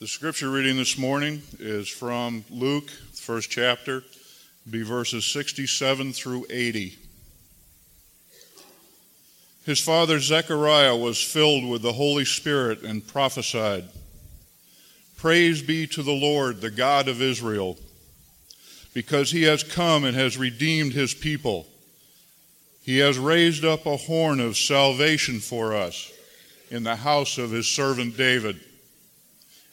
The scripture reading this morning is from Luke, first chapter, be verses 67 through 80. His father Zechariah was filled with the Holy Spirit and prophesied Praise be to the Lord, the God of Israel, because he has come and has redeemed his people. He has raised up a horn of salvation for us in the house of his servant David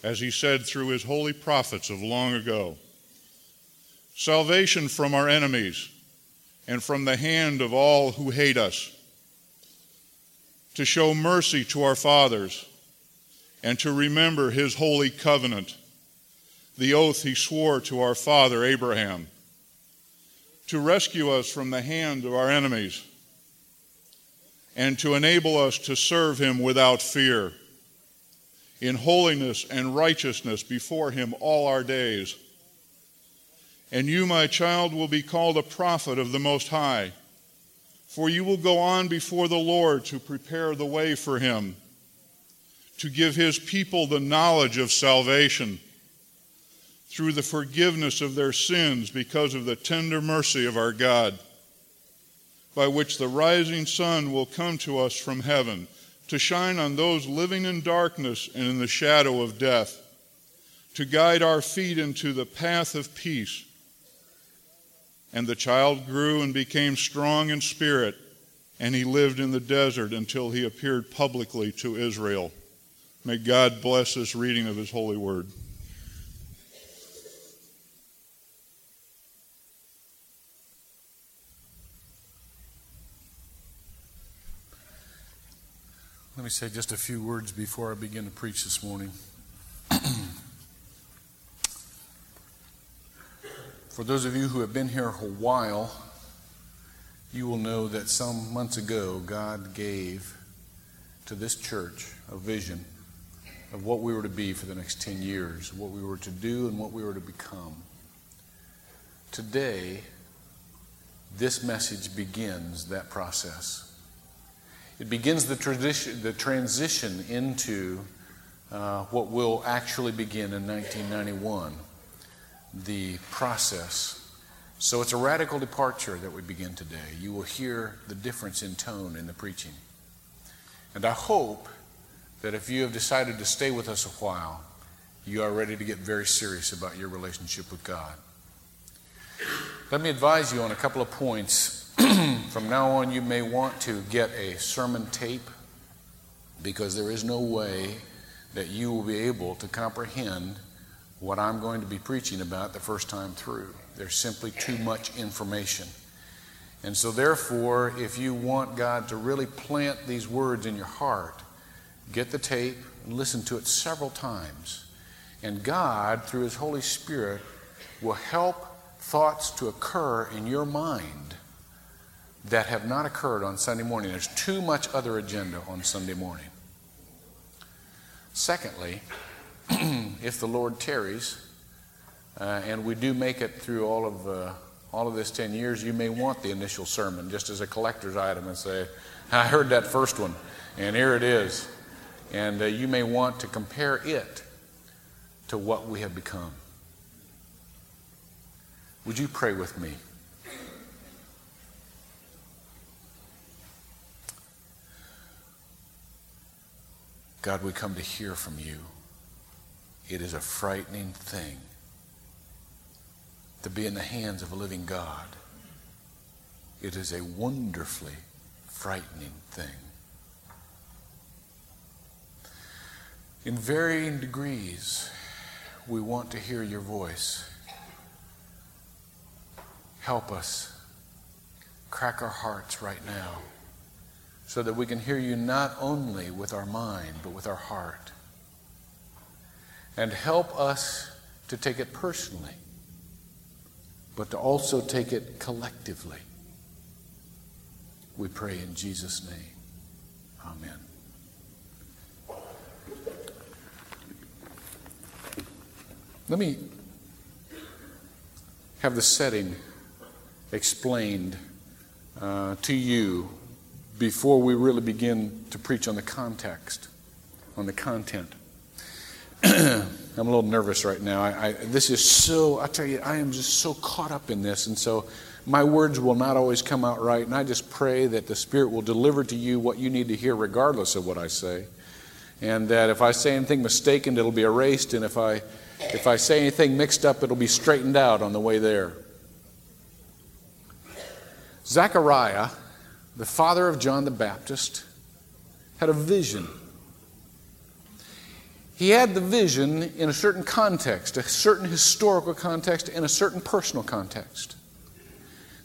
as he said through his holy prophets of long ago. Salvation from our enemies and from the hand of all who hate us. To show mercy to our fathers and to remember his holy covenant, the oath he swore to our father Abraham. To rescue us from the hand of our enemies and to enable us to serve him without fear in holiness and righteousness before him all our days. And you, my child, will be called a prophet of the Most High, for you will go on before the Lord to prepare the way for him, to give his people the knowledge of salvation through the forgiveness of their sins because of the tender mercy of our God, by which the rising sun will come to us from heaven to shine on those living in darkness and in the shadow of death, to guide our feet into the path of peace. And the child grew and became strong in spirit, and he lived in the desert until he appeared publicly to Israel. May God bless this reading of his holy word. Let me say just a few words before I begin to preach this morning. For those of you who have been here a while, you will know that some months ago God gave to this church a vision of what we were to be for the next 10 years, what we were to do, and what we were to become. Today, this message begins that process. It begins the, tradition, the transition into uh, what will actually begin in 1991, the process. So it's a radical departure that we begin today. You will hear the difference in tone in the preaching. And I hope that if you have decided to stay with us a while, you are ready to get very serious about your relationship with God. Let me advise you on a couple of points From now on, you may want to get a sermon tape because there is no way that you will be able to comprehend what I'm going to be preaching about the first time through. There's simply too much information. And so, therefore, if you want God to really plant these words in your heart, get the tape and listen to it several times. And God, through His Holy Spirit, will help thoughts to occur in your mind that have not occurred on Sunday morning. There's too much other agenda on Sunday morning. Secondly, if the Lord tarries, uh, and we do make it through all of uh, all of this 10 years, you may want the initial sermon just as a collector's item and say, I heard that first one, and here it is. And uh, you may want to compare it to what we have become. Would you pray with me? God, we come to hear from you. It is a frightening thing to be in the hands of a living God. It is a wonderfully frightening thing. In varying degrees, we want to hear your voice. Help us. Crack our hearts right now so that we can hear you not only with our mind, but with our heart. And help us to take it personally, but to also take it collectively. We pray in Jesus' name. Amen. Let me have the setting explained uh, to you before we really begin to preach on the context, on the content. I'm a little nervous right now. I, I, this is so, I tell you, I am just so caught up in this. And so my words will not always come out right. And I just pray that the Spirit will deliver to you what you need to hear, regardless of what I say. And that if I say anything mistaken, it'll be erased. And if I, if I say anything mixed up, it'll be straightened out on the way there. Zechariah, the father of John the Baptist, had a vision he had the vision in a certain context, a certain historical context, and a certain personal context.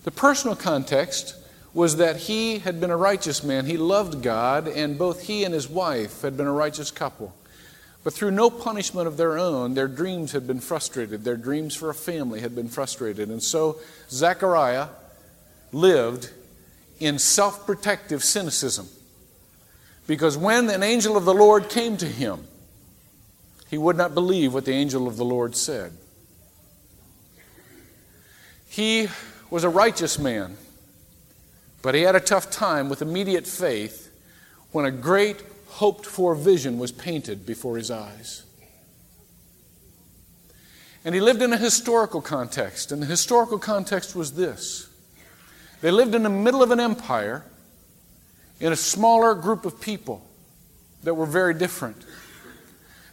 The personal context was that he had been a righteous man. He loved God, and both he and his wife had been a righteous couple. But through no punishment of their own, their dreams had been frustrated. Their dreams for a family had been frustrated. And so Zechariah lived in self protective cynicism. Because when an angel of the Lord came to him, he would not believe what the angel of the Lord said. He was a righteous man, but he had a tough time with immediate faith when a great hoped for vision was painted before his eyes. And he lived in a historical context, and the historical context was this they lived in the middle of an empire in a smaller group of people that were very different.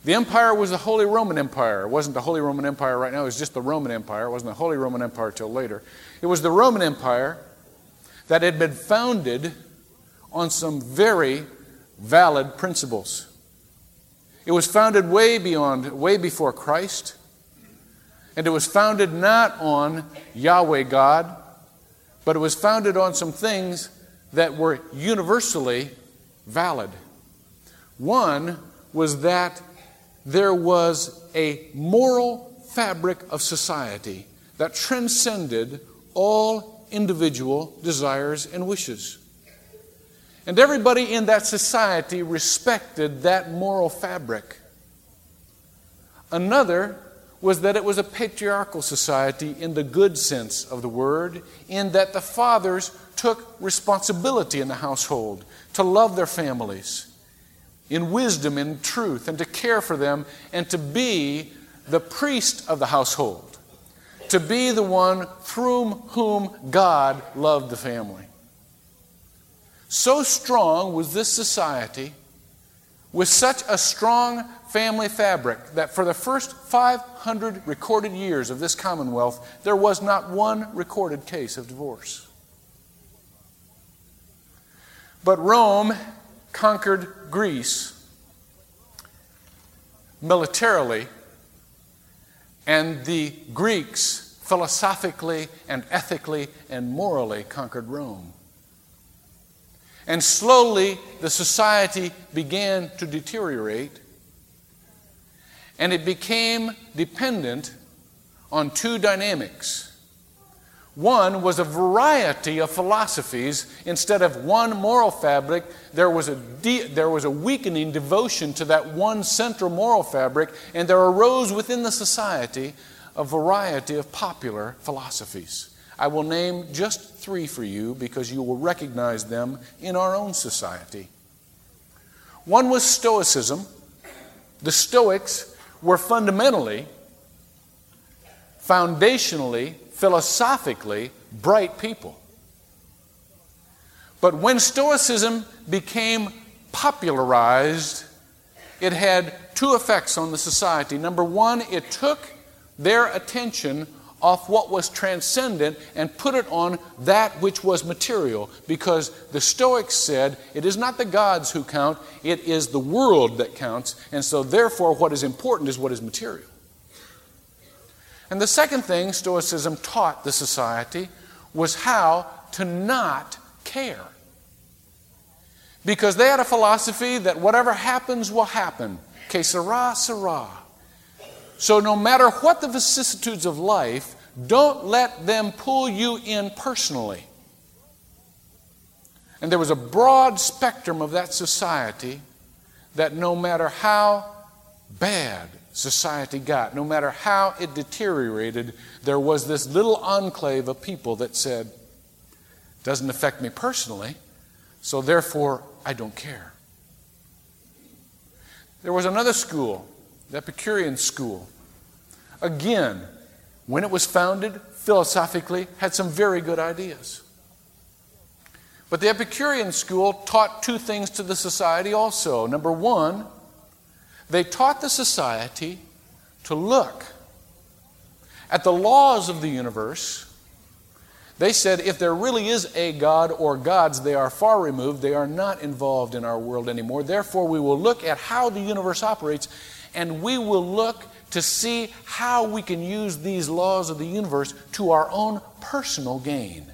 The empire was the Holy Roman Empire. It wasn't the Holy Roman Empire right now, it was just the Roman Empire. It wasn't the Holy Roman Empire till later. It was the Roman Empire that had been founded on some very valid principles. It was founded way beyond, way before Christ. And it was founded not on Yahweh God, but it was founded on some things that were universally valid. One was that there was a moral fabric of society that transcended all individual desires and wishes. And everybody in that society respected that moral fabric. Another was that it was a patriarchal society in the good sense of the word, in that the fathers took responsibility in the household to love their families in wisdom and truth, and to care for them, and to be the priest of the household, to be the one through whom God loved the family. So strong was this society, with such a strong family fabric, that for the first 500 recorded years of this commonwealth, there was not one recorded case of divorce. But Rome conquered Greece militarily, and the Greeks philosophically and ethically and morally conquered Rome. And slowly the society began to deteriorate, and it became dependent on two dynamics one was a variety of philosophies. Instead of one moral fabric, there was, a de- there was a weakening devotion to that one central moral fabric, and there arose within the society a variety of popular philosophies. I will name just three for you because you will recognize them in our own society. One was Stoicism. The Stoics were fundamentally, foundationally philosophically bright people. But when Stoicism became popularized, it had two effects on the society. Number one, it took their attention off what was transcendent and put it on that which was material because the Stoics said it is not the gods who count, it is the world that counts, and so therefore what is important is what is material. And the second thing Stoicism taught the society was how to not care. Because they had a philosophy that whatever happens will happen. Que sera, sera. So no matter what the vicissitudes of life, don't let them pull you in personally. And there was a broad spectrum of that society that no matter how bad society got. No matter how it deteriorated, there was this little enclave of people that said, doesn't affect me personally, so therefore I don't care. There was another school the Epicurean school, again, when it was founded, philosophically, had some very good ideas. But the Epicurean school taught two things to the society also. Number one, they taught the society to look at the laws of the universe. They said if there really is a God or gods, they are far removed. They are not involved in our world anymore. Therefore, we will look at how the universe operates and we will look to see how we can use these laws of the universe to our own personal gain.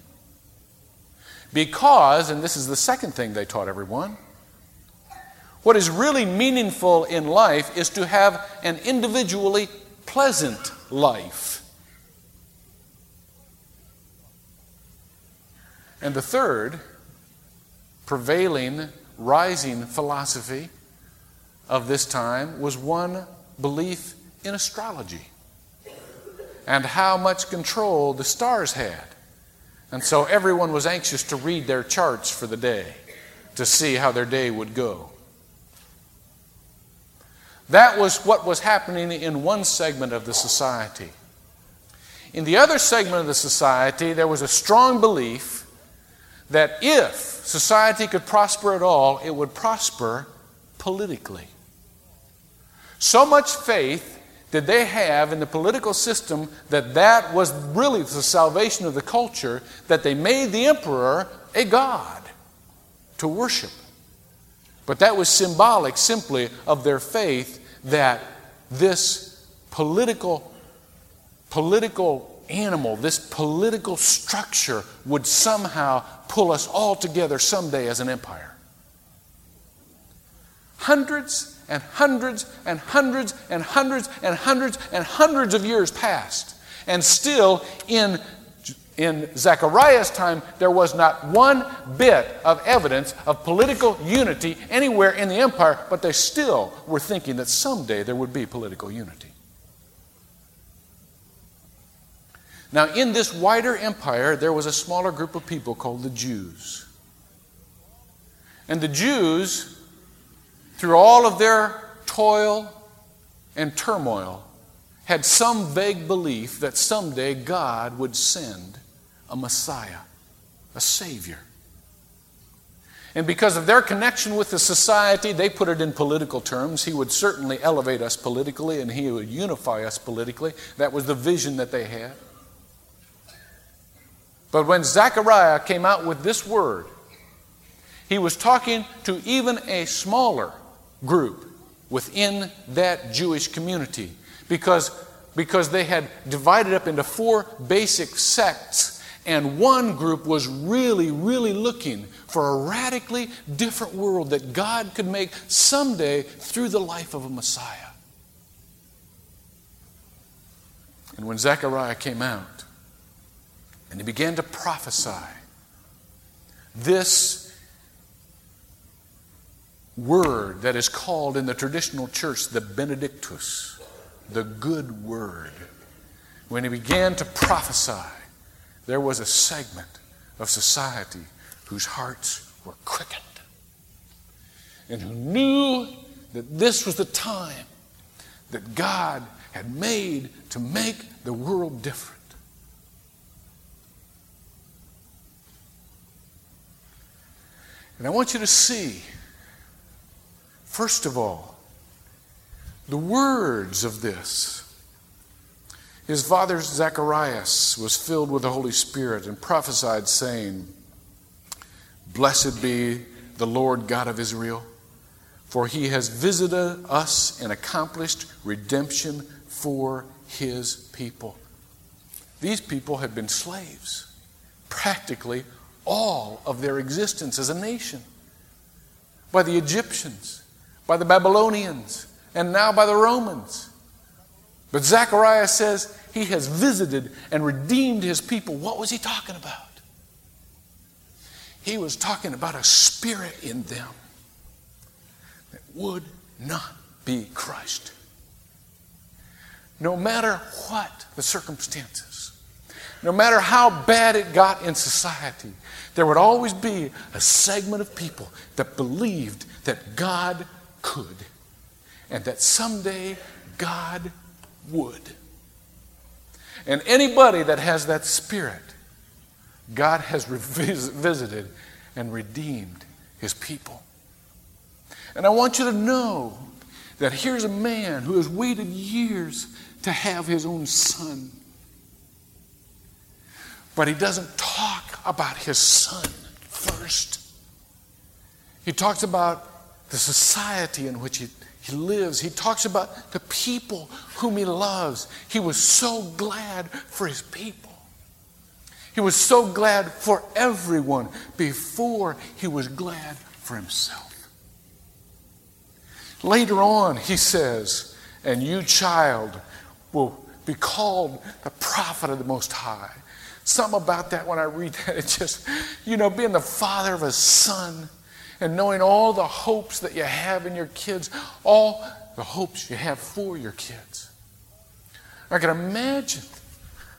Because, and this is the second thing they taught everyone, what is really meaningful in life is to have an individually pleasant life. And the third, prevailing, rising philosophy of this time was one belief in astrology and how much control the stars had. And so everyone was anxious to read their charts for the day to see how their day would go. That was what was happening in one segment of the society. In the other segment of the society, there was a strong belief that if society could prosper at all, it would prosper politically. So much faith did they have in the political system that that was really the salvation of the culture that they made the emperor a god to worship. But that was symbolic simply of their faith that this political political animal, this political structure would somehow pull us all together someday as an empire. Hundreds and hundreds and hundreds and hundreds and hundreds and hundreds of years passed. And still, in, in Zechariah's time, there was not one bit of evidence of political unity anywhere in the empire, but they still were thinking that someday there would be political unity. Now, in this wider empire, there was a smaller group of people called the Jews. And the Jews through all of their toil and turmoil, had some vague belief that someday God would send a Messiah, a Savior. And because of their connection with the society, they put it in political terms. He would certainly elevate us politically and he would unify us politically. That was the vision that they had. But when Zechariah came out with this word, he was talking to even a smaller group within that Jewish community because, because they had divided up into four basic sects. And one group was really, really looking for a radically different world that God could make someday through the life of a Messiah. And when Zechariah came out and he began to prophesy, this word that is called in the traditional church the Benedictus, the good word. When he began to prophesy, there was a segment of society whose hearts were quickened and who knew that this was the time that God had made to make the world different. And I want you to see First of all, the words of this. His father Zacharias was filled with the Holy Spirit and prophesied, saying, Blessed be the Lord God of Israel, for he has visited us and accomplished redemption for his people. These people had been slaves practically all of their existence as a nation by the Egyptians by the Babylonians, and now by the Romans. But Zechariah says he has visited and redeemed his people. What was he talking about? He was talking about a spirit in them that would not be crushed. No matter what the circumstances, no matter how bad it got in society, there would always be a segment of people that believed that God could, and that someday God would. And anybody that has that spirit, God has visited and redeemed his people. And I want you to know that here's a man who has waited years to have his own son. But he doesn't talk about his son first. He talks about the society in which he, he lives. He talks about the people whom he loves. He was so glad for his people. He was so glad for everyone before he was glad for himself. Later on, he says, And you, child, will be called the prophet of the Most High. Something about that when I read that, it just, you know, being the father of a son and knowing all the hopes that you have in your kids, all the hopes you have for your kids. I can imagine,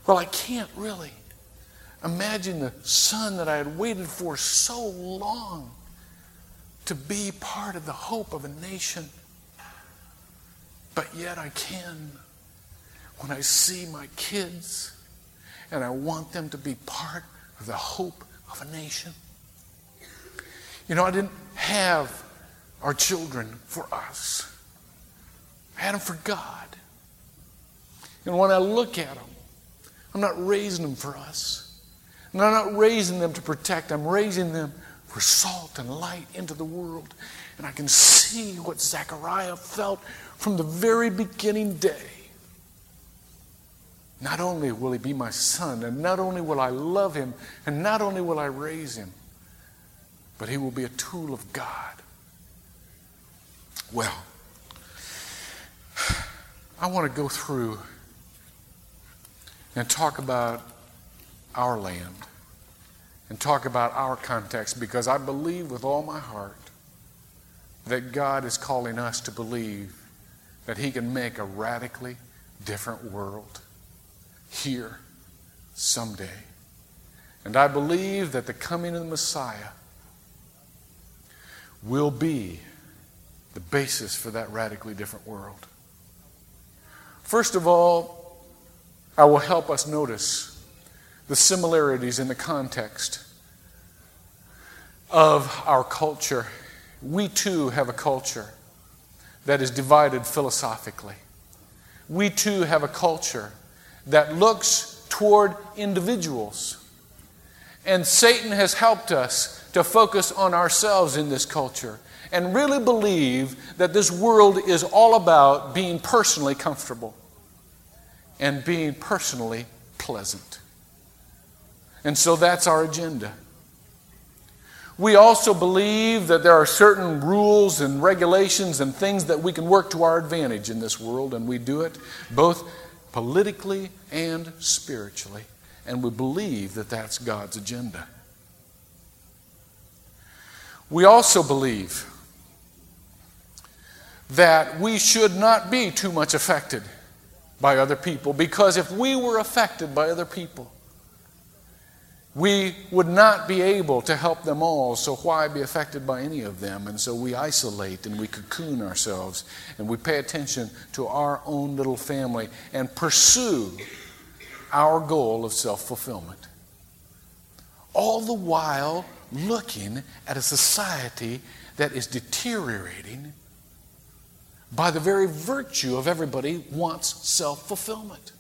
well, I can't really imagine the son that I had waited for so long to be part of the hope of a nation. But yet I can when I see my kids and I want them to be part of the hope of a nation. You know, I didn't have our children for us, I had them for God. And when I look at them, I'm not raising them for us. And I'm not raising them to protect, I'm raising them for salt and light into the world. And I can see what Zechariah felt from the very beginning day. Not only will he be my son, and not only will I love him, and not only will I raise him, but he will be a tool of God. Well, I want to go through and talk about our land and talk about our context because I believe with all my heart that God is calling us to believe that He can make a radically different world here someday. And I believe that the coming of the Messiah will be the basis for that radically different world. First of all, I will help us notice the similarities in the context of our culture. We too have a culture that is divided philosophically. We too have a culture that looks toward individuals. And Satan has helped us to focus on ourselves in this culture and really believe that this world is all about being personally comfortable and being personally pleasant. And so that's our agenda. We also believe that there are certain rules and regulations and things that we can work to our advantage in this world, and we do it both politically and spiritually. And we believe that that's God's agenda. We also believe that we should not be too much affected by other people because if we were affected by other people, we would not be able to help them all, so why be affected by any of them? And so we isolate and we cocoon ourselves and we pay attention to our own little family and pursue our goal of self fulfillment. All the while looking at a society that is deteriorating by the very virtue of everybody wants self fulfillment.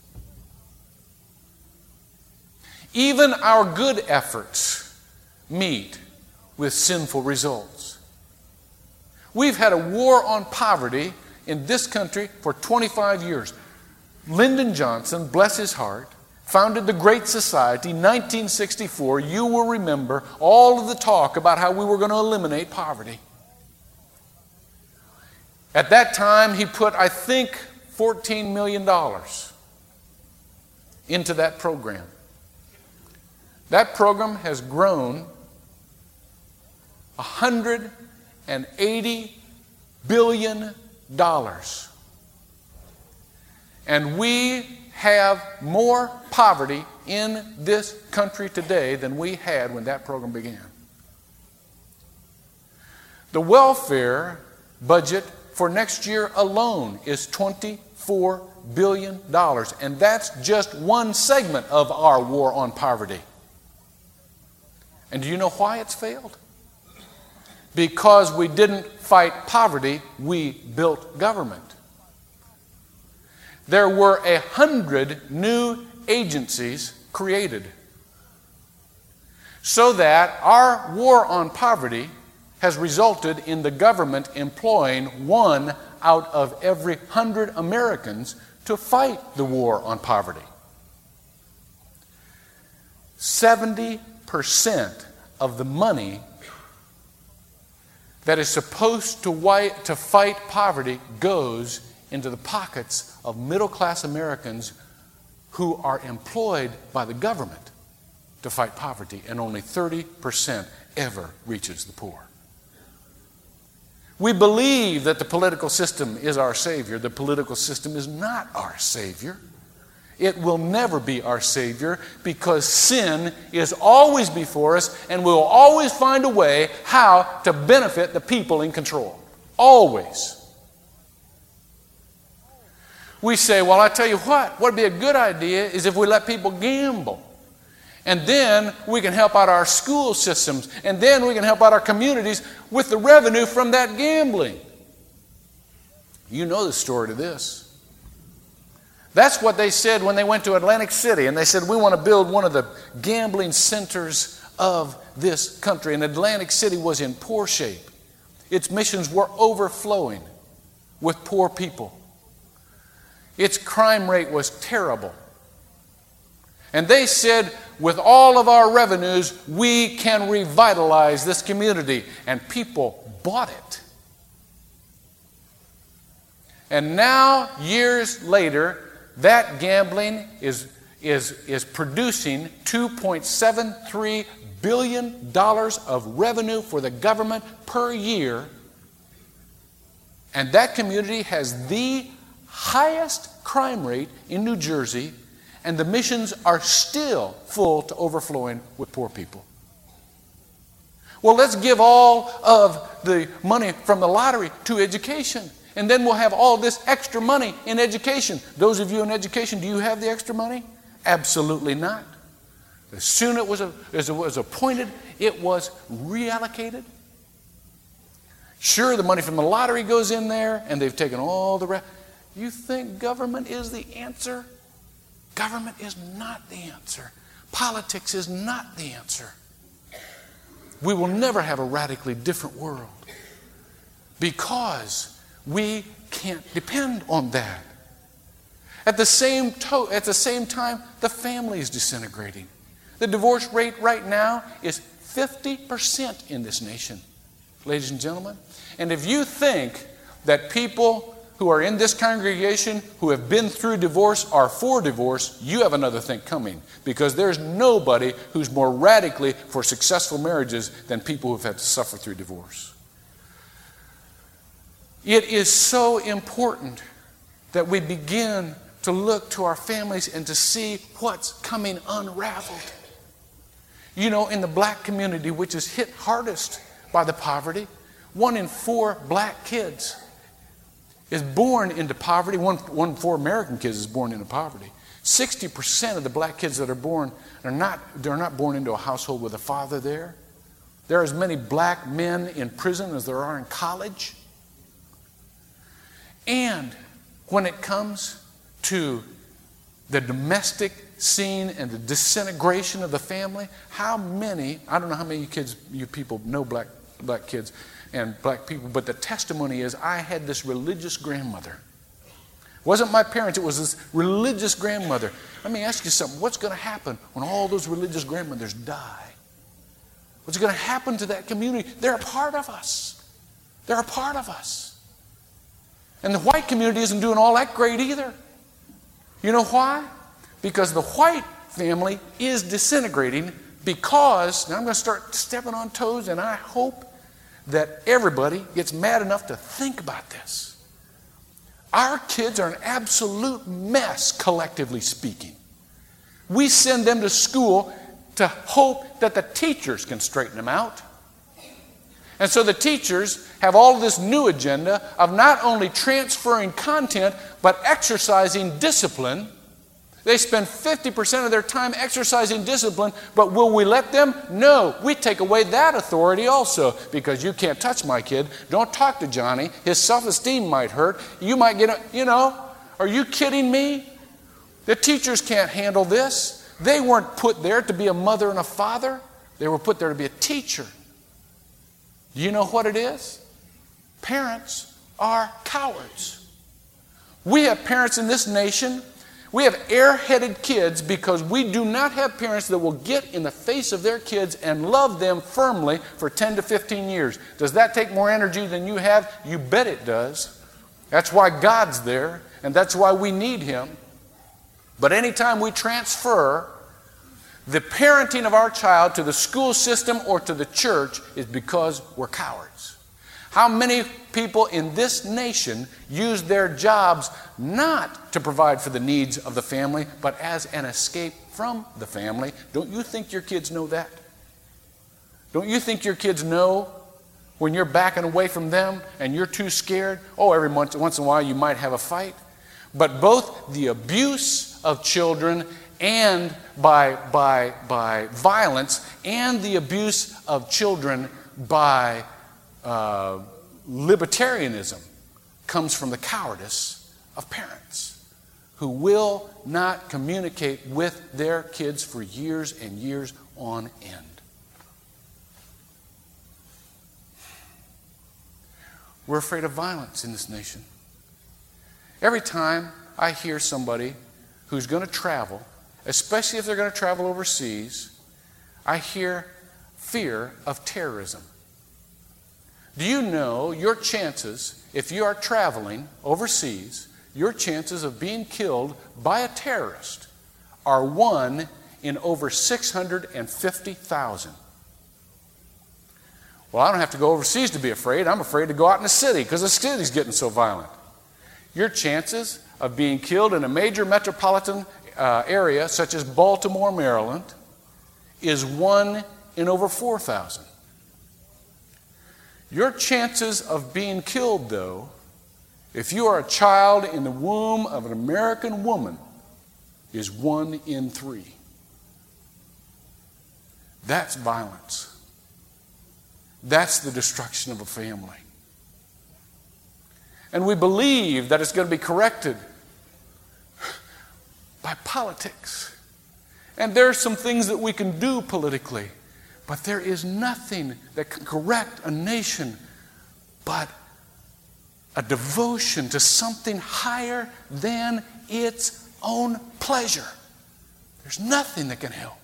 Even our good efforts meet with sinful results. We've had a war on poverty in this country for 25 years. Lyndon Johnson, bless his heart, founded the Great Society in 1964. You will remember all of the talk about how we were going to eliminate poverty. At that time, he put, I think, $14 million into that program. That program has grown $180 billion. And we have more poverty in this country today than we had when that program began. The welfare budget for next year alone is $24 billion. And that's just one segment of our war on poverty. And do you know why it's failed? Because we didn't fight poverty, we built government. There were a hundred new agencies created so that our war on poverty has resulted in the government employing one out of every hundred Americans to fight the war on poverty. 70% of the money that is supposed to, fight poverty goes into the pockets of middle class Americans who are employed by the government to fight poverty, and only 30% ever reaches the poor. We believe that the political system is our Savior. The political system is not our Savior. It will never be our Savior because sin is always before us and we'll always find a way how to benefit the people in control. Always. We say, well, I tell you what, what would be a good idea is if we let people gamble. And then we can help out our school systems. And then we can help out our communities with the revenue from that gambling. You know the story to this. That's what they said when they went to Atlantic City and they said, We want to build one of the gambling centers of this country. And Atlantic City was in poor shape. Its missions were overflowing with poor people. Its crime rate was terrible. And they said, with all of our revenues, we can revitalize this community. And people bought it. And now, years later, that gambling is, is, is producing $2.73 billion of revenue for the government per year. And that community has the highest crime rate in New Jersey and the missions are still full to overflowing with poor people. Well, let's give all of the money from the lottery to education. And then we'll have all this extra money in education. Those of you in education, do you have the extra money? Absolutely not. As soon it was as it was appointed, it was reallocated. Sure, the money from the lottery goes in there, and they've taken all the rest. You think government is the answer? Government is not the answer. Politics is not the answer. We will never have a radically different world because we can't depend on that. At the same, to- at the same time, the family is disintegrating. The divorce rate right now is 50% in this nation, ladies and gentlemen. And if you think that people who are in this congregation who have been through divorce are for divorce, you have another thing coming because there's nobody who's more radically for successful marriages than people who've had to suffer through divorce. It is so important that we begin to look to our families and to see what's coming unraveled. You know, in the black community, which is hit hardest by the poverty, one in four black kids is born into poverty. One, one four American kids is born into poverty. 60% of the black kids that are born are not, they're not born into a household with a father there. There are as many black men in prison as there are in college. And when it comes to the domestic scene and the disintegration of the family, how many, I don't know how many kids, you people know black, black kids, and black people, but the testimony is I had this religious grandmother. It wasn't my parents, it was this religious grandmother. Let me ask you something. What's going to happen when all those religious grandmothers die? What's going to happen to that community? They're a part of us. They're a part of us. And the white community isn't doing all that great either. You know why? Because the white family is disintegrating because, now I'm going to start stepping on toes, and I hope that everybody gets mad enough to think about this. Our kids are an absolute mess, collectively speaking. We send them to school to hope that the teachers can straighten them out. And so the teachers have all this new agenda of not only transferring content, but exercising discipline. They spend 50% of their time exercising discipline, but will we let them? No. We take away that authority also because you can't touch my kid. Don't talk to Johnny. His self esteem might hurt. You might get, a, you know, are you kidding me? The teachers can't handle this. They weren't put there to be a mother and a father, they were put there to be a teacher. Do you know what it is? Parents are cowards. We have parents in this nation, we have airheaded kids because we do not have parents that will get in the face of their kids and love them firmly for 10 to 15 years. Does that take more energy than you have? You bet it does. That's why God's there, and that's why we need Him. But anytime we transfer the parenting of our child to the school system or to the church is because we're cowards. How many people in this nation use their jobs not to provide for the needs of the family, but as an escape from the family? Don't you think your kids know that? Don't you think your kids know when you're backing away from them and you're too scared? Oh, every once, once in a while you might have a fight. But both the abuse of children and by, by, by violence and the abuse of children by uh, libertarianism comes from the cowardice of parents who will not communicate with their kids for years and years on end. We're afraid of violence in this nation. Every time I hear somebody who's going to travel especially if they're going to travel overseas, I hear fear of terrorism. Do you know your chances, if you are traveling overseas, your chances of being killed by a terrorist are one in over 650,000? Well, I don't have to go overseas to be afraid. I'm afraid to go out in the city because the city's getting so violent. Your chances of being killed in a major metropolitan uh, area, such as Baltimore, Maryland, is one in over 4,000. Your chances of being killed, though, if you are a child in the womb of an American woman, is one in three. That's violence. That's the destruction of a family. And we believe that it's going to be corrected by politics. And there are some things that we can do politically, but there is nothing that can correct a nation but a devotion to something higher than its own pleasure. There's nothing that can help.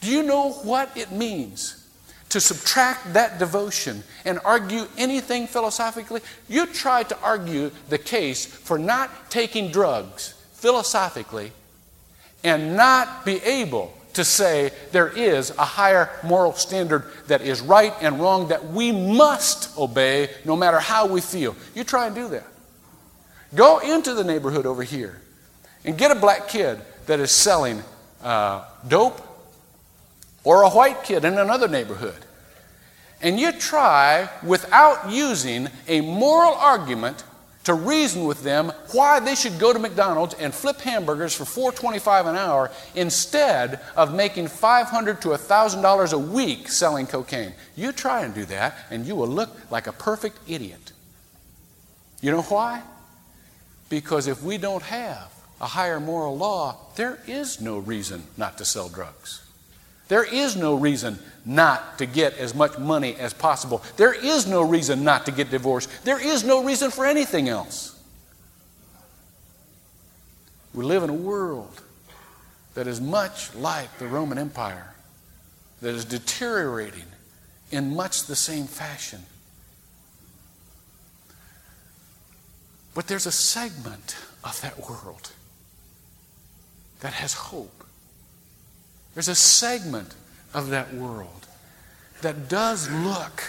Do you know what it means to subtract that devotion and argue anything philosophically? You try to argue the case for not taking drugs philosophically and not be able to say there is a higher moral standard that is right and wrong that we must obey no matter how we feel. You try and do that. Go into the neighborhood over here and get a black kid that is selling uh, dope or a white kid in another neighborhood. And you try, without using a moral argument, to reason with them why they should go to McDonald's and flip hamburgers for $4.25 an hour instead of making $500 to $1,000 a week selling cocaine. You try and do that, and you will look like a perfect idiot. You know why? Because if we don't have a higher moral law, there is no reason not to sell drugs. There is no reason not to get as much money as possible. There is no reason not to get divorced. There is no reason for anything else. We live in a world that is much like the Roman Empire, that is deteriorating in much the same fashion. But there's a segment of that world that has hope. There's a segment of that world that does look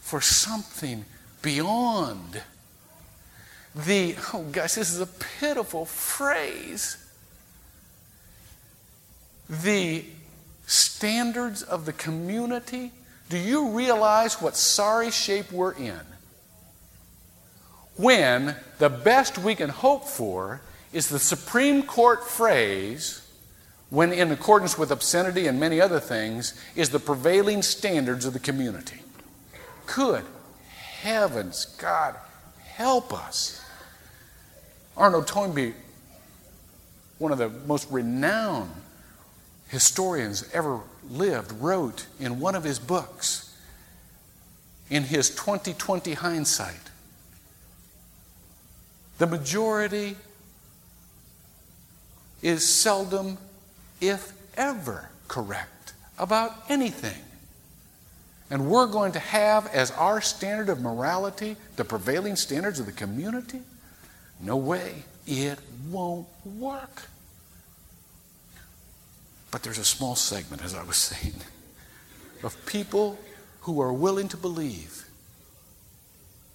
for something beyond the, oh gosh, this is a pitiful phrase. The standards of the community Do you realize what sorry shape we're in? When the best we can hope for is the Supreme Court phrase, when in accordance with obscenity and many other things, is the prevailing standards of the community. Good heavens, God, help us. Arnold Toynbee, one of the most renowned historians ever lived, wrote in one of his books, in his 2020 hindsight, the majority is seldom, if ever, correct about anything. And we're going to have as our standard of morality the prevailing standards of the community? No way. It won't work. But there's a small segment, as I was saying, of people who are willing to believe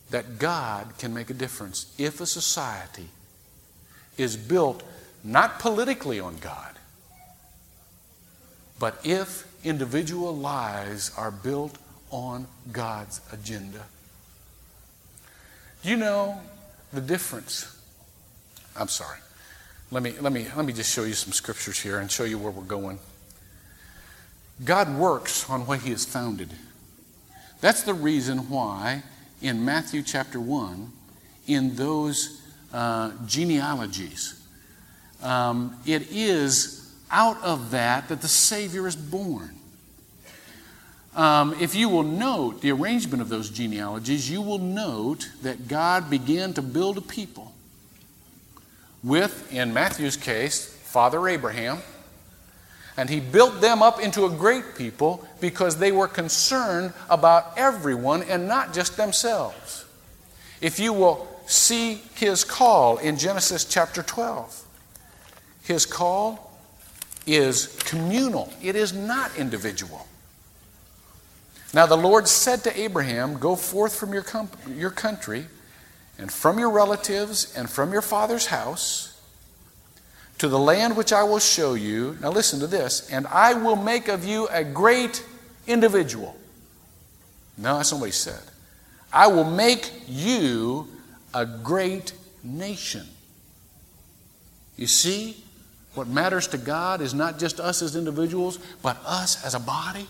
that God can make a difference if a society is built not politically on God, but if individual lives are built on God's agenda. You know the difference. I'm sorry. Let me, let, me, let me just show you some scriptures here and show you where we're going. God works on what He has founded. That's the reason why in Matthew chapter 1, in those uh, genealogies, um, it is out of that that the Savior is born. Um, if you will note the arrangement of those genealogies, you will note that God began to build a people with, in Matthew's case, Father Abraham. And he built them up into a great people because they were concerned about everyone and not just themselves. If you will see his call in Genesis chapter 12, his call is communal, it is not individual. Now the Lord said to Abraham, Go forth from your, comp- your country and from your relatives and from your father's house to the land which I will show you. Now listen to this, and I will make of you a great individual. No, that's not what he said. I will make you a great nation. You see, what matters to God is not just us as individuals, but us as a body.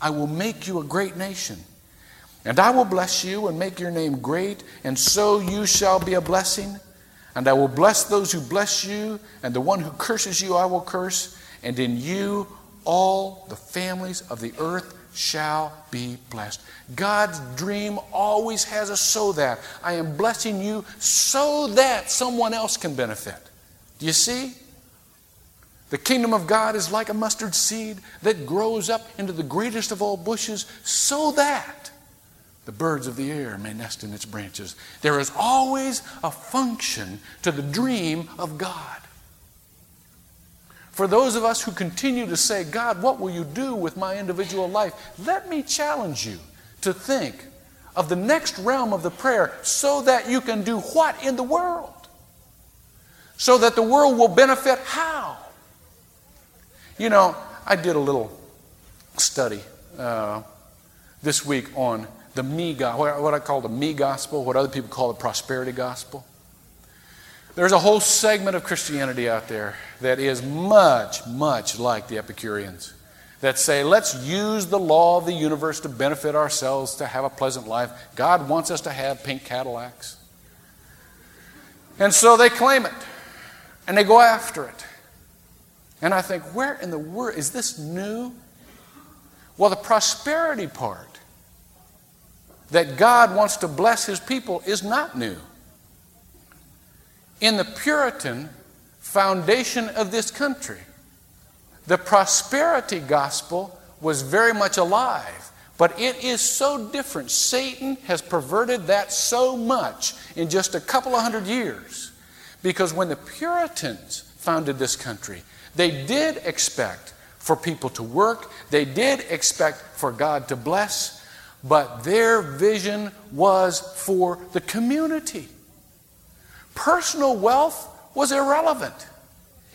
I will make you a great nation. And I will bless you and make your name great, and so you shall be a blessing. And I will bless those who bless you, and the one who curses you I will curse, and in you all the families of the earth shall be blessed. God's dream always has a so that. I am blessing you so that someone else can benefit. Do you see? The kingdom of God is like a mustard seed that grows up into the greatest of all bushes so that the birds of the air may nest in its branches. There is always a function to the dream of God. For those of us who continue to say, God, what will you do with my individual life? Let me challenge you to think of the next realm of the prayer so that you can do what in the world? So that the world will benefit how? You know, I did a little study uh, this week on the me gospel, what I call the me gospel, what other people call the prosperity gospel. There's a whole segment of Christianity out there that is much, much like the Epicureans that say, let's use the law of the universe to benefit ourselves, to have a pleasant life. God wants us to have pink Cadillacs. And so they claim it, and they go after it. And I think, where in the world is this new? Well, the prosperity part that God wants to bless his people is not new. In the Puritan foundation of this country, the prosperity gospel was very much alive, but it is so different. Satan has perverted that so much in just a couple of hundred years. Because when the Puritans founded this country, they did expect for people to work, they did expect for God to bless, but their vision was for the community. Personal wealth was irrelevant.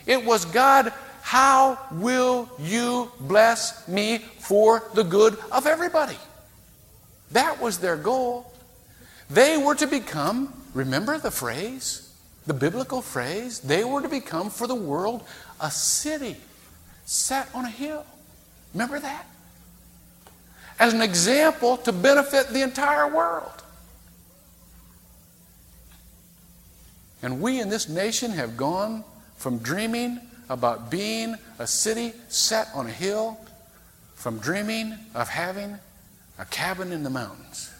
It was God, How will you bless me for the good of everybody? That was their goal. They were to become, remember the phrase, the biblical phrase, they were to become for the world a city set on a hill. Remember that? As an example to benefit the entire world. And we in this nation have gone from dreaming about being a city set on a hill, from dreaming of having a cabin in the mountains.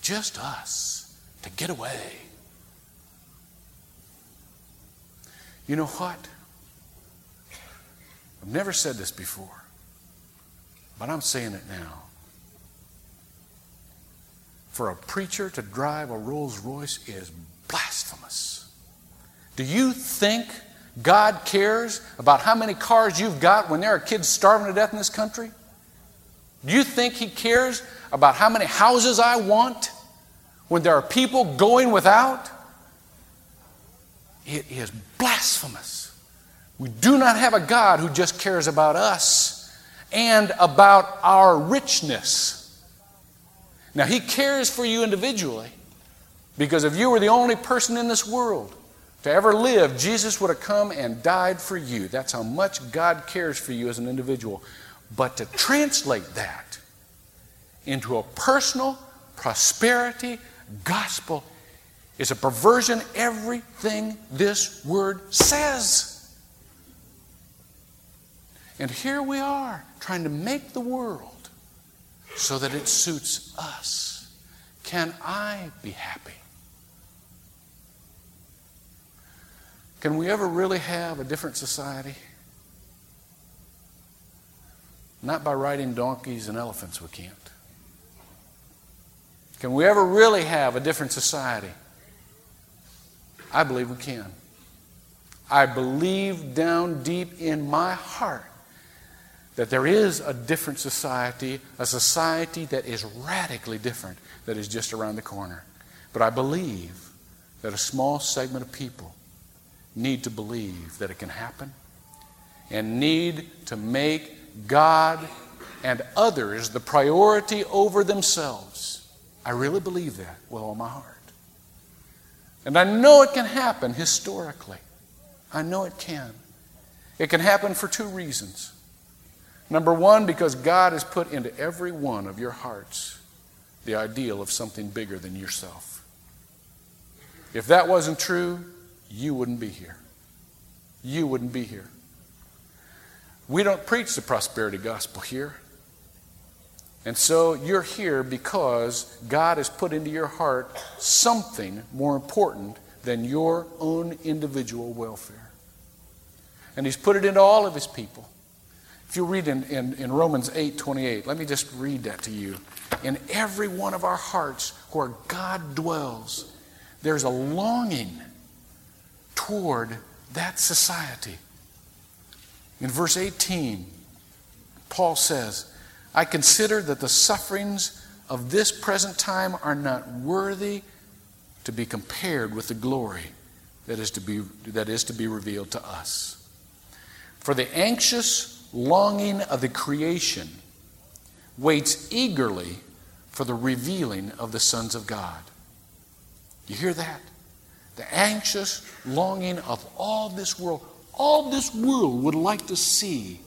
Just us to get away. You know what? I've never said this before, but I'm saying it now. For a preacher to drive a Rolls Royce is blasphemous. Do you think God cares about how many cars you've got when there are kids starving to death in this country? Do you think He cares about how many houses I want when there are people going without? It is blasphemous. We do not have a God who just cares about us and about our richness. Now, He cares for you individually because if you were the only person in this world to ever live, Jesus would have come and died for you. That's how much God cares for you as an individual. But to translate that into a personal prosperity gospel is a perversion everything this word says. And here we are trying to make the world so that it suits us. Can I be happy? Can we ever really have a different society? Not by riding donkeys and elephants, we can't. Can we ever really have a different society? I believe we can. I believe down deep in my heart that there is a different society, a society that is radically different, that is just around the corner. But I believe that a small segment of people need to believe that it can happen and need to make God and others the priority over themselves. I really believe that with all my heart. And I know it can happen historically. I know it can. It can happen for two reasons. Number one, because God has put into every one of your hearts the ideal of something bigger than yourself. If that wasn't true, you wouldn't be here. You wouldn't be here. We don't preach the prosperity gospel here. And so you're here because God has put into your heart something more important than your own individual welfare. And He's put it into all of His people. If you read in, in, in, Romans 8 28, let me just read that to you. In every one of our hearts where God dwells, there's a longing toward that society. In verse 18, Paul says, I consider that the sufferings of this present time are not worthy to be compared with the glory that is to be, that is to be revealed to us. For the anxious longing of the creation waits eagerly for the revealing of the sons of God. You hear that? the anxious longing of all this world. All this world would like to see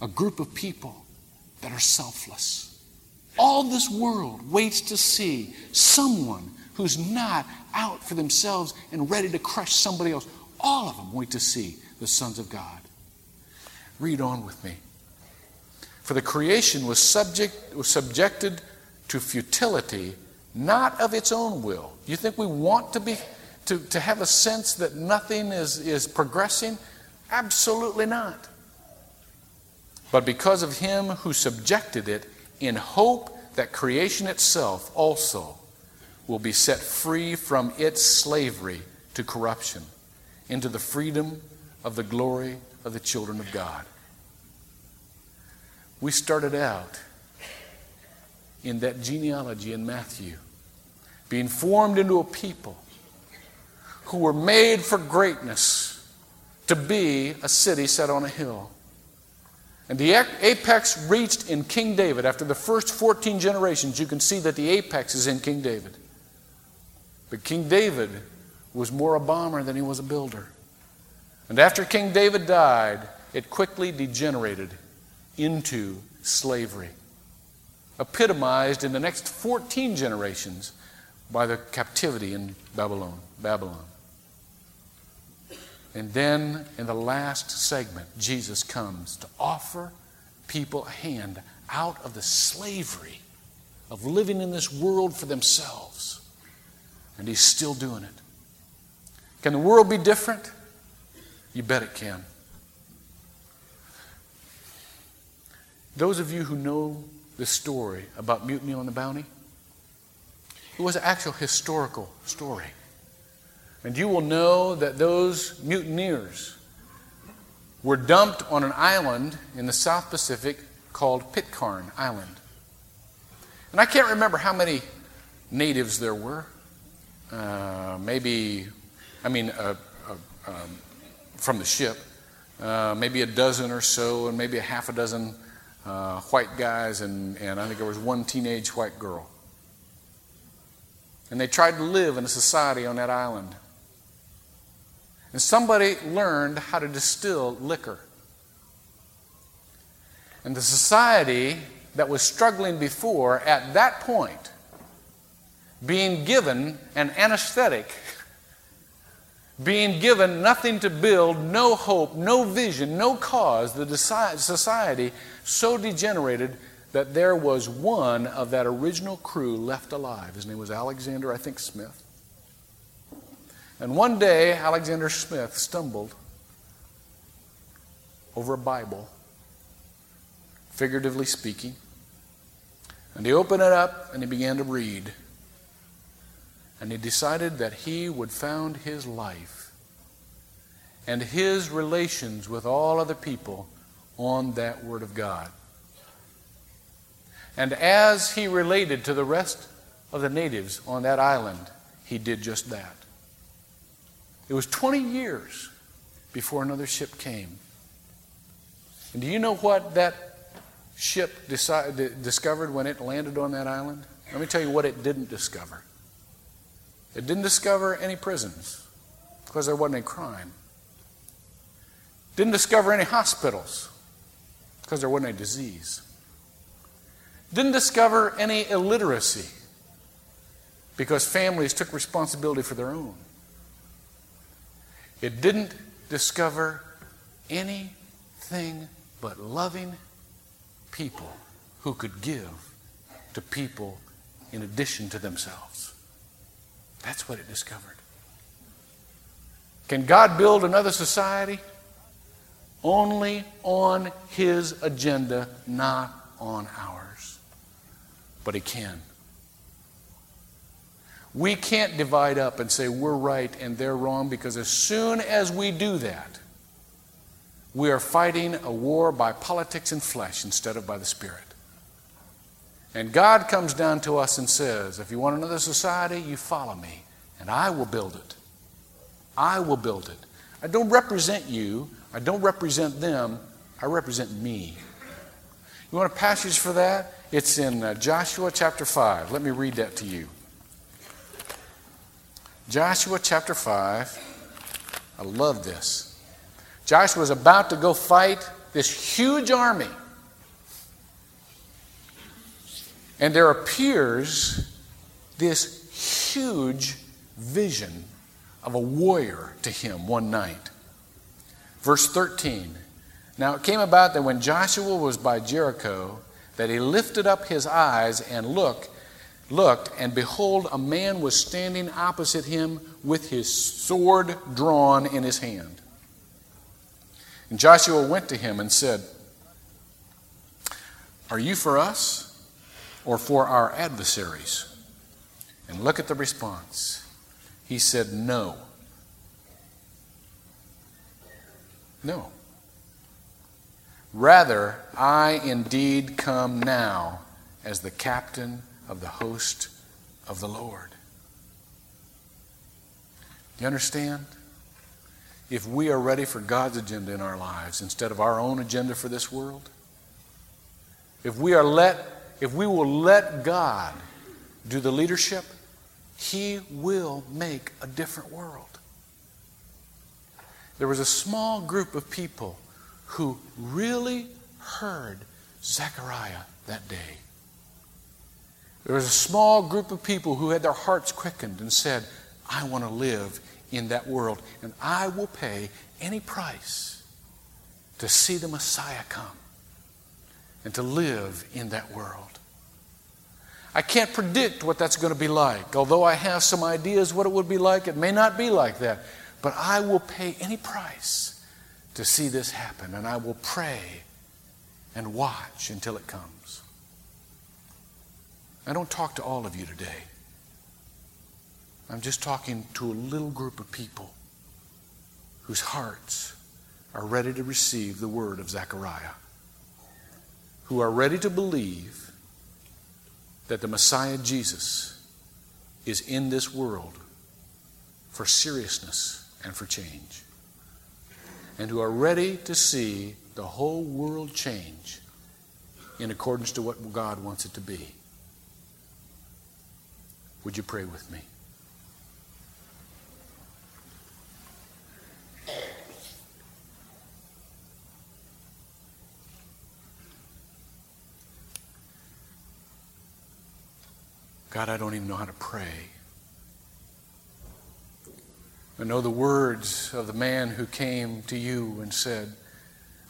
a group of people that are selfless. All this world waits to see someone who's not out for themselves and ready to crush somebody else. All of them wait to see the sons of God. Read on with me. For the creation was subject was subjected to futility, not of its own will. You think we want to be to, to have a sense that nothing is, is progressing? Absolutely not. But because of him who subjected it, in hope that creation itself also will be set free from its slavery to corruption into the freedom of the glory of the children of God. We started out in that genealogy in Matthew, being formed into a people who were made for greatness to be a city set on a hill. And the apex reached in King David. After the first 14 generations, you can see that the apex is in King David. But King David was more a bomber than he was a builder. And after King David died, it quickly degenerated into slavery, epitomized in the next 14 generations by the captivity in Babylon. Babylon. And then in the last segment, Jesus comes to offer people a hand out of the slavery of living in this world for themselves. And he's still doing it. Can the world be different? You bet it can. Those of you who know the story about Mutiny on the Bounty, it was an actual historical story. And you will know that those mutineers were dumped on an island in the South Pacific called Pitcairn Island. And I can't remember how many natives there were. Uh, maybe, I mean, uh, uh, um, from the ship, uh, maybe a dozen or so, and maybe a half a dozen uh, white guys, and, and I think there was one teenage white girl. And they tried to live in a society on that island. And somebody learned how to distill liquor. And the society that was struggling before, at that point, being given an anesthetic, being given nothing to build, no hope, no vision, no cause, the society so degenerated that there was one of that original crew left alive. His name was Alexander, I think, Smith. And one day, Alexander Smith stumbled over a Bible, figuratively speaking. And he opened it up and he began to read. And he decided that he would found his life and his relations with all other people on that Word of God. And as he related to the rest of the natives on that island, he did just that. It was 20 years before another ship came. And do you know what that ship decided, discovered when it landed on that island? Let me tell you what it didn't discover. It didn't discover any prisons because there wasn't any crime. Didn't discover any hospitals because there wasn't any disease. Didn't discover any illiteracy because families took responsibility for their own. It didn't discover anything but loving people who could give to people in addition to themselves. That's what it discovered. Can God build another society? Only on His agenda, not on ours. But He can. We can't divide up and say we're right and they're wrong because as soon as we do that, we are fighting a war by politics and flesh instead of by the Spirit. And God comes down to us and says, If you want another society, you follow me, and I will build it. I will build it. I don't represent you, I don't represent them, I represent me. You want a passage for that? It's in uh, Joshua chapter 5. Let me read that to you. Joshua chapter 5. I love this. Joshua is about to go fight this huge army. And there appears this huge vision of a warrior to him one night. Verse 13 Now it came about that when Joshua was by Jericho, that he lifted up his eyes and looked, looked, and behold, a man was standing opposite him with his sword drawn in his hand. And Joshua went to him and said, Are you for us or for our adversaries? And look at the response. He said, No. No. Rather, I indeed come now as the captain of the host of the Lord. Do You understand? if we are ready for God's agenda in our lives instead of our own agenda for this world. If we are let if we will let God do the leadership, he will make a different world. There was a small group of people who really heard Zechariah that day. There was a small group of people who had their hearts quickened and said, I want to live in that world, and I will pay any price to see the Messiah come and to live in that world. I can't predict what that's going to be like. Although I have some ideas what it would be like, it may not be like that. But I will pay any price to see this happen, and I will pray and watch until it comes. I don't talk to all of you today. I'm just talking to a little group of people whose hearts are ready to receive the word of Zechariah, who are ready to believe that the Messiah Jesus is in this world for seriousness and for change, and who are ready to see the whole world change in accordance to what God wants it to be. Would you pray with me? God, I don't even know how to pray. I know the words of the man who came to you and said,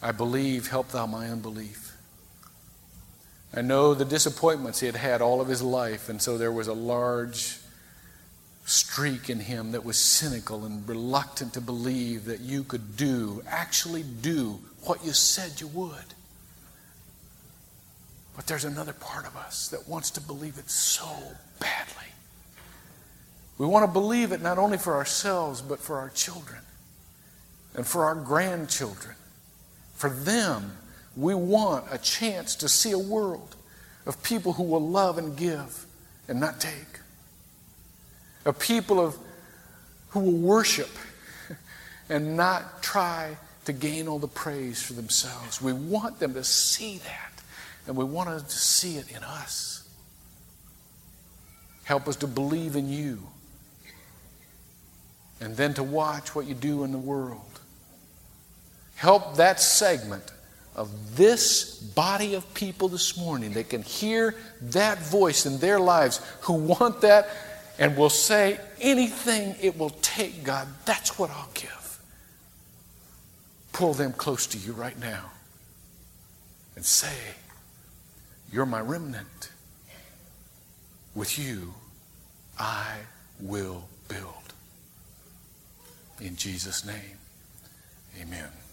I believe, help thou my unbelief. I know the disappointments he had had all of his life, and so there was a large streak in him that was cynical and reluctant to believe that you could do, actually do what you said you would. But there's another part of us that wants to believe it so badly. We want to believe it not only for ourselves, but for our children and for our grandchildren. For them, we want a chance to see a world of people who will love and give and not take. A people of, who will worship and not try to gain all the praise for themselves. We want them to see that. And we want to see it in us. Help us to believe in you. And then to watch what you do in the world. Help that segment of this body of people this morning that can hear that voice in their lives who want that and will say anything it will take, God, that's what I'll give. Pull them close to you right now and say, you're my remnant. With you, I will build. In Jesus' name, amen.